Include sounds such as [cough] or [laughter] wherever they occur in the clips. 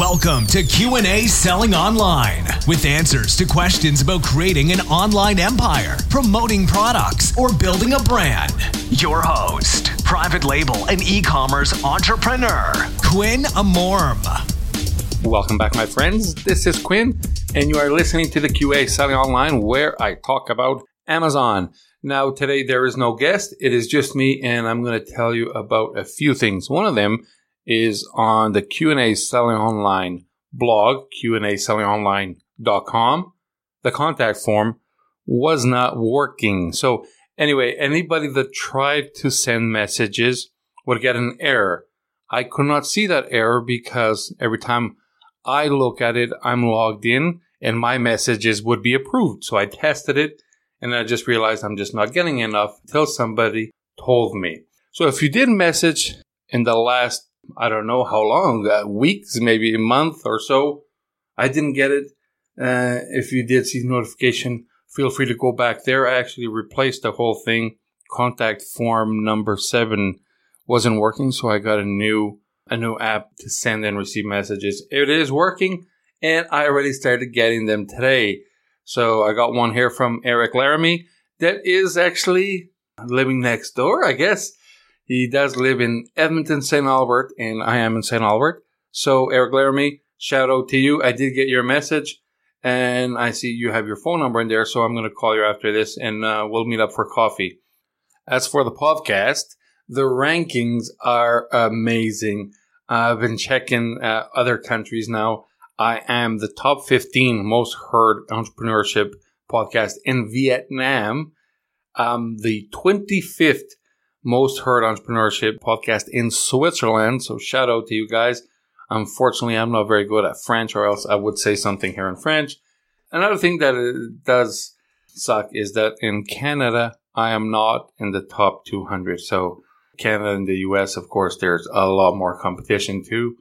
Welcome to Q&A Selling Online with answers to questions about creating an online empire, promoting products, or building a brand. Your host, private label and e-commerce entrepreneur, Quinn Amorm. Welcome back, my friends. This is Quinn, and you are listening to the QA Selling Online, where I talk about Amazon. Now, today there is no guest; it is just me, and I'm going to tell you about a few things. One of them is on the Q&A Selling Online blog, Q&ASellingOnline.com. The contact form was not working. So anyway, anybody that tried to send messages would get an error. I could not see that error because every time I look at it, I'm logged in and my messages would be approved. So I tested it and I just realized I'm just not getting enough until somebody told me. So if you did message in the last I don't know how long, uh, weeks, maybe a month or so. I didn't get it. Uh, if you did see notification, feel free to go back there. I actually replaced the whole thing. Contact form number seven wasn't working, so I got a new a new app to send and receive messages. It is working, and I already started getting them today. So I got one here from Eric Laramie that is actually living next door, I guess. He does live in Edmonton, St. Albert, and I am in St. Albert. So, Eric Laramie, shout out to you. I did get your message, and I see you have your phone number in there, so I'm going to call you after this, and uh, we'll meet up for coffee. As for the podcast, the rankings are amazing. I've been checking uh, other countries now. I am the top 15 most heard entrepreneurship podcast in Vietnam. Um, the 25th most heard entrepreneurship podcast in Switzerland. So shout out to you guys. Unfortunately, I'm not very good at French, or else I would say something here in French. Another thing that does suck is that in Canada, I am not in the top 200. So Canada and the US, of course, there's a lot more competition too.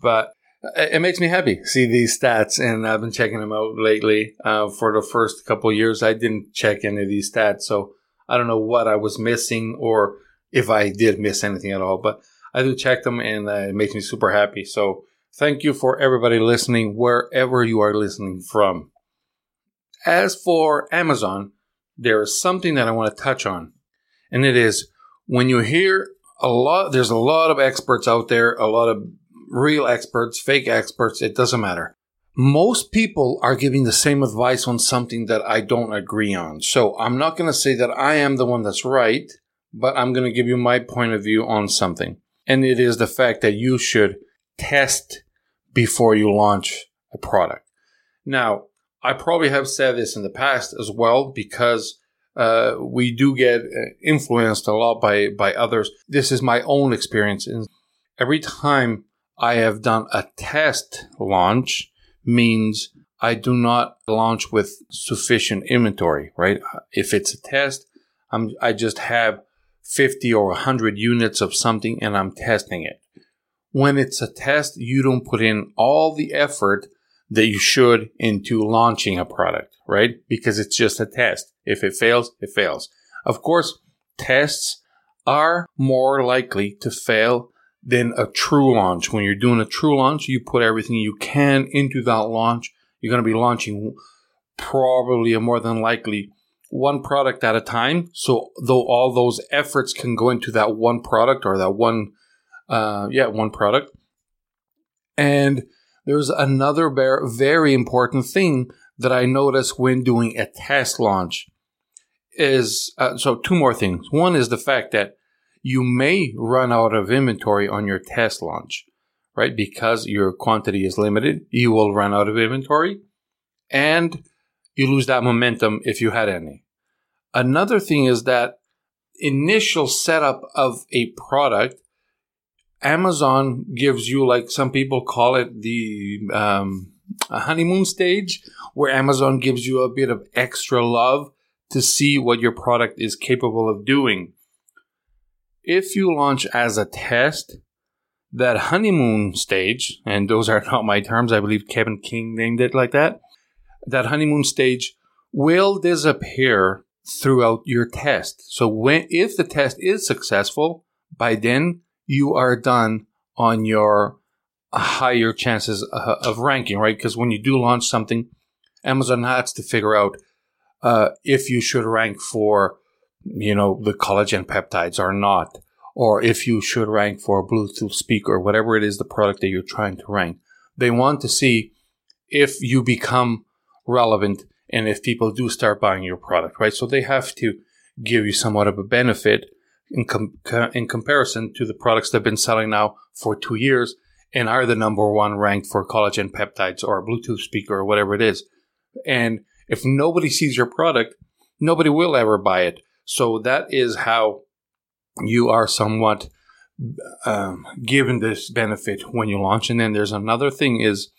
But it makes me happy see these stats, and I've been checking them out lately. Uh, for the first couple years, I didn't check any of these stats, so I don't know what I was missing or if I did miss anything at all, but I do check them and uh, it makes me super happy. So thank you for everybody listening wherever you are listening from. As for Amazon, there is something that I want to touch on, and it is when you hear a lot, there's a lot of experts out there, a lot of real experts, fake experts, it doesn't matter most people are giving the same advice on something that I don't agree on. So I'm not going to say that I am the one that's right, but I'm going to give you my point of view on something. And it is the fact that you should test before you launch a product. Now, I probably have said this in the past as well because uh, we do get uh, influenced a lot by, by others. This is my own experience. Every time I have done a test launch, means I do not launch with sufficient inventory, right? If it's a test, I'm, I just have 50 or 100 units of something and I'm testing it. When it's a test, you don't put in all the effort that you should into launching a product, right? Because it's just a test. If it fails, it fails. Of course, tests are more likely to fail than a true launch. When you're doing a true launch, you put everything you can into that launch. You're going to be launching probably or more than likely one product at a time. So though all those efforts can go into that one product or that one, uh, yeah, one product. And there's another very important thing that I noticed when doing a test launch is, uh, so two more things. One is the fact that you may run out of inventory on your test launch, right? Because your quantity is limited, you will run out of inventory and you lose that momentum if you had any. Another thing is that initial setup of a product, Amazon gives you, like some people call it, the um, honeymoon stage, where Amazon gives you a bit of extra love to see what your product is capable of doing. If you launch as a test, that honeymoon stage, and those are [laughs] not my terms, I believe Kevin King named it like that, that honeymoon stage will disappear throughout your test. So when if the test is successful, by then you are done on your higher chances uh, of ranking, right? Because when you do launch something, Amazon has to figure out uh, if you should rank for, you know, the collagen peptides or not, or if you should rank for a Bluetooth speaker, whatever it is the product that you're trying to rank. They want to see if you become relevant and if people do start buying your product, right? So they have to give you somewhat of a benefit in, com- in comparison to the products that have been selling now for two years and are the number one ranked for collagen peptides or a Bluetooth speaker or whatever it is. And if nobody sees your product, nobody will ever buy it. So that is how you are somewhat um, given this benefit when you launch. And then there's another thing is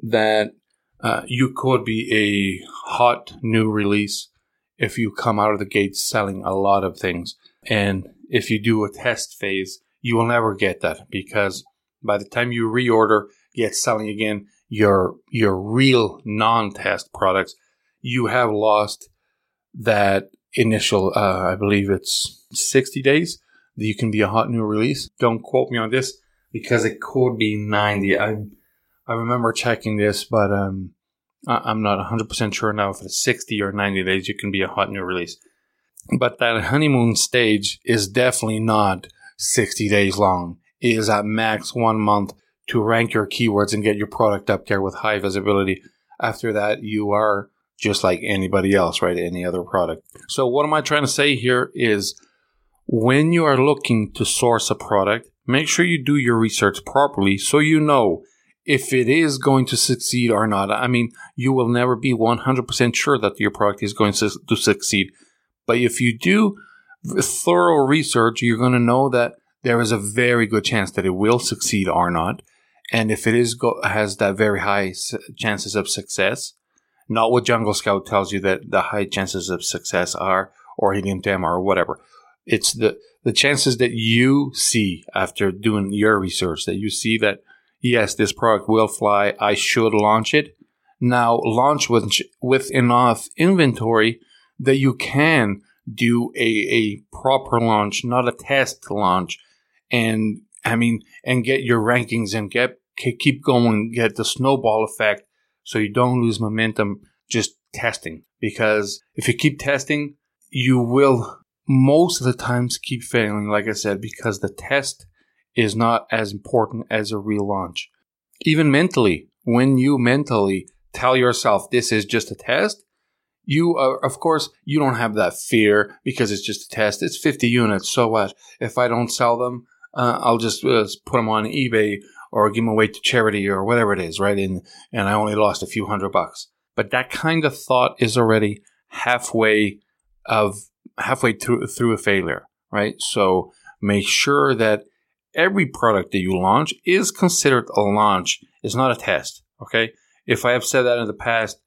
that uh, you could be a hot new release if you come out of the gate selling a lot of things. And if you do a test phase, you will never get that because by the time you reorder, get selling again your your real non-test products, you have lost that initial. Uh, I believe it's sixty days that you can be a hot new release. Don't quote me on this because it could be ninety. I I remember checking this, but um, I'm not 100% sure now if it's 60 or 90 days you can be a hot new release. But that honeymoon stage is definitely not 60 days long. It is at max one month to rank your keywords and get your product up there with high visibility. After that, you are just like anybody else, right? Any other product. So what am I trying to say here is when you are looking to source a product, make sure you do your research properly so you know if it is going to succeed or not. I mean, you will never be 100% sure that your product is going to, succeed. But if you do thorough research, you're going to know that there is a very good chance that it will succeed or not. And if it is go- has that very high chances of success, not what Jungle Scout tells you that the high chances of success are, or Helium 10 or whatever. It's the, the chances that you see after doing your research, that you see that yes, this product will fly. I should launch it. Now launch with, with enough inventory that you can do a, a proper launch, not a test launch. And I mean, and get your rankings and get, keep going, get the snowball effect so you don't lose momentum just testing. Because if you keep testing, you will most of the times keep failing, like I said, because the test is not as important as a relaunch. Even mentally, when you mentally tell yourself this is just a test, you, uh, of course, you don't have that fear because it's just a test. It's 50 units. So what? If I don't sell them, uh, I'll just uh, put them on eBay or give them away to charity or whatever it is, right? And, and I only lost a few hundred bucks. But that kind of thought is already halfway of halfway through, through a failure, right? So make sure that every product that you launch is considered a launch. It's not a test. Okay. If I have said that in the past,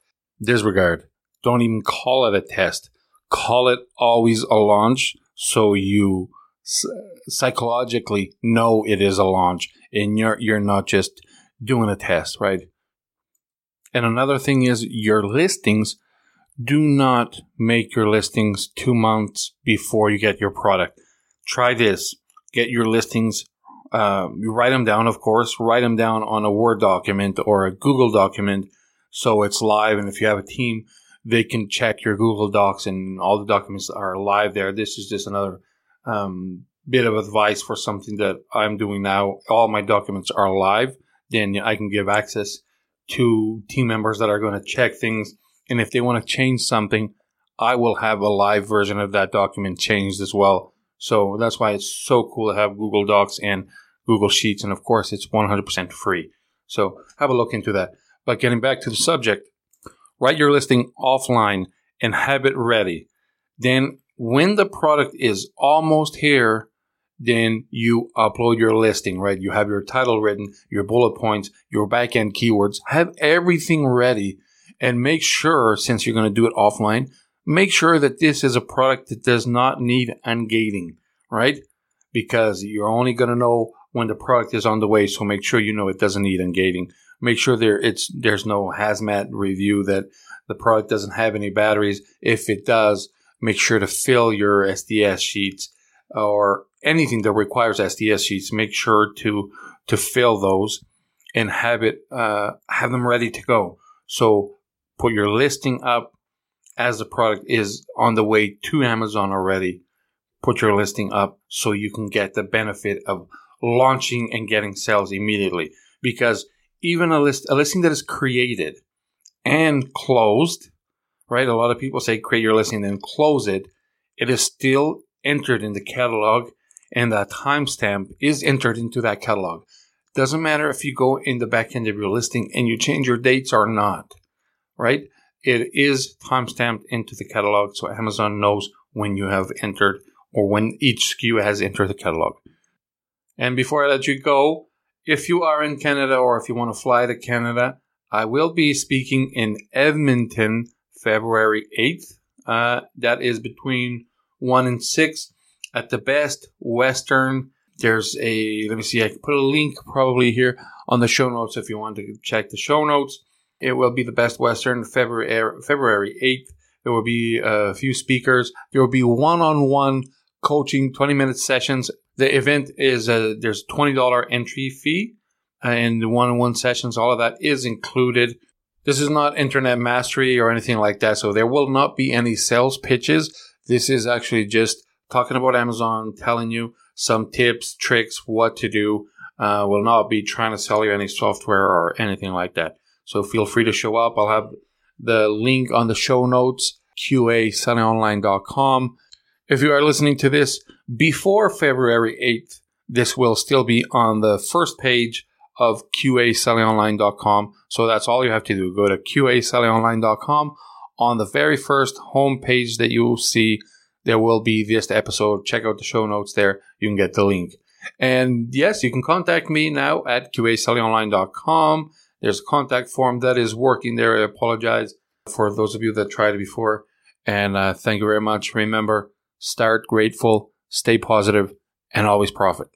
disregard. Don't even call it a test. Call it always a launch so you psychologically know it is a launch and you're, you're not just doing a test, right? And another thing is your listings. Do not make your listings two months before you get your product. Try this. Get your listings uh, you write them down, of course, write them down on a Word document or a Google document so it's live. And if you have a team, they can check your Google Docs and all the documents are live there. This is just another um, bit of advice for something that I'm doing now. All my documents are live. Then I can give access to team members that are going to check things. And if they want to change something, I will have a live version of that document changed as well. So that's why it's so cool to have Google Docs and Google Sheets. And of course, it's 100% free. So have a look into that. But getting back to the subject, write your listing offline and have it ready. Then when the product is almost here, then you upload your listing, right? You have your title written, your bullet points, your backend keywords, have everything ready and make sure, since you're going to do it offline, make sure that this is a product that does not need ungating, right? Because you're only going to know when the product is on the way. So make sure you know it doesn't need ungating. Make sure there it's there's no hazmat review that the product doesn't have any batteries. If it does, make sure to fill your SDS sheets or anything that requires SDS sheets. Make sure to to fill those and have it uh, have them ready to go. So put your listing up as the product is on the way to Amazon already. Put your listing up so you can get the benefit of launching and getting sales immediately. Because even a list a listing that is created and closed, right? A lot of people say create your listing and close it. It is still entered in the catalog and that timestamp is entered into that catalog. Doesn't matter if you go in the back end of your listing and you change your dates or not, right? It is timestamped into the catalog so Amazon knows when you have entered or when each SKU has entered the catalog. And before I let you go, if you are in Canada or if you want to fly to Canada, I will be speaking in Edmonton February 8th. Uh, that is between 1 and 6 at the Best Western. There's a, let me see, I can put a link probably here on the show notes if you want to check the show notes. It will be the Best Western February, er, February 8th. There will be a few speakers. There will be one on one coaching, 20 minute sessions. The event is, a, there's $20 entry fee uh, and the one-on-one sessions, all of that is included. This is not internet mastery or anything like that, so there will not be any sales pitches. This is actually just talking about Amazon, telling you some tips, tricks, what to do. Uh, will not be trying to sell you any software or anything like that. So feel free to show up. I'll have the link on the show notes, qasellingonline.com. If you are listening to this before February 8th, this will still be on the first page of qasellingonline.com. So that's all you have to do. Go to qasellingonline.com. On the very first homepage that you see, there will be this episode. Check out the show notes there. You can get the link. And yes, you can contact me now at qasellingonline.com. There's a contact form that is working there. I apologize for those of you that tried it before. And uh, thank you very much. Remember, start grateful, stay positive, and always profit.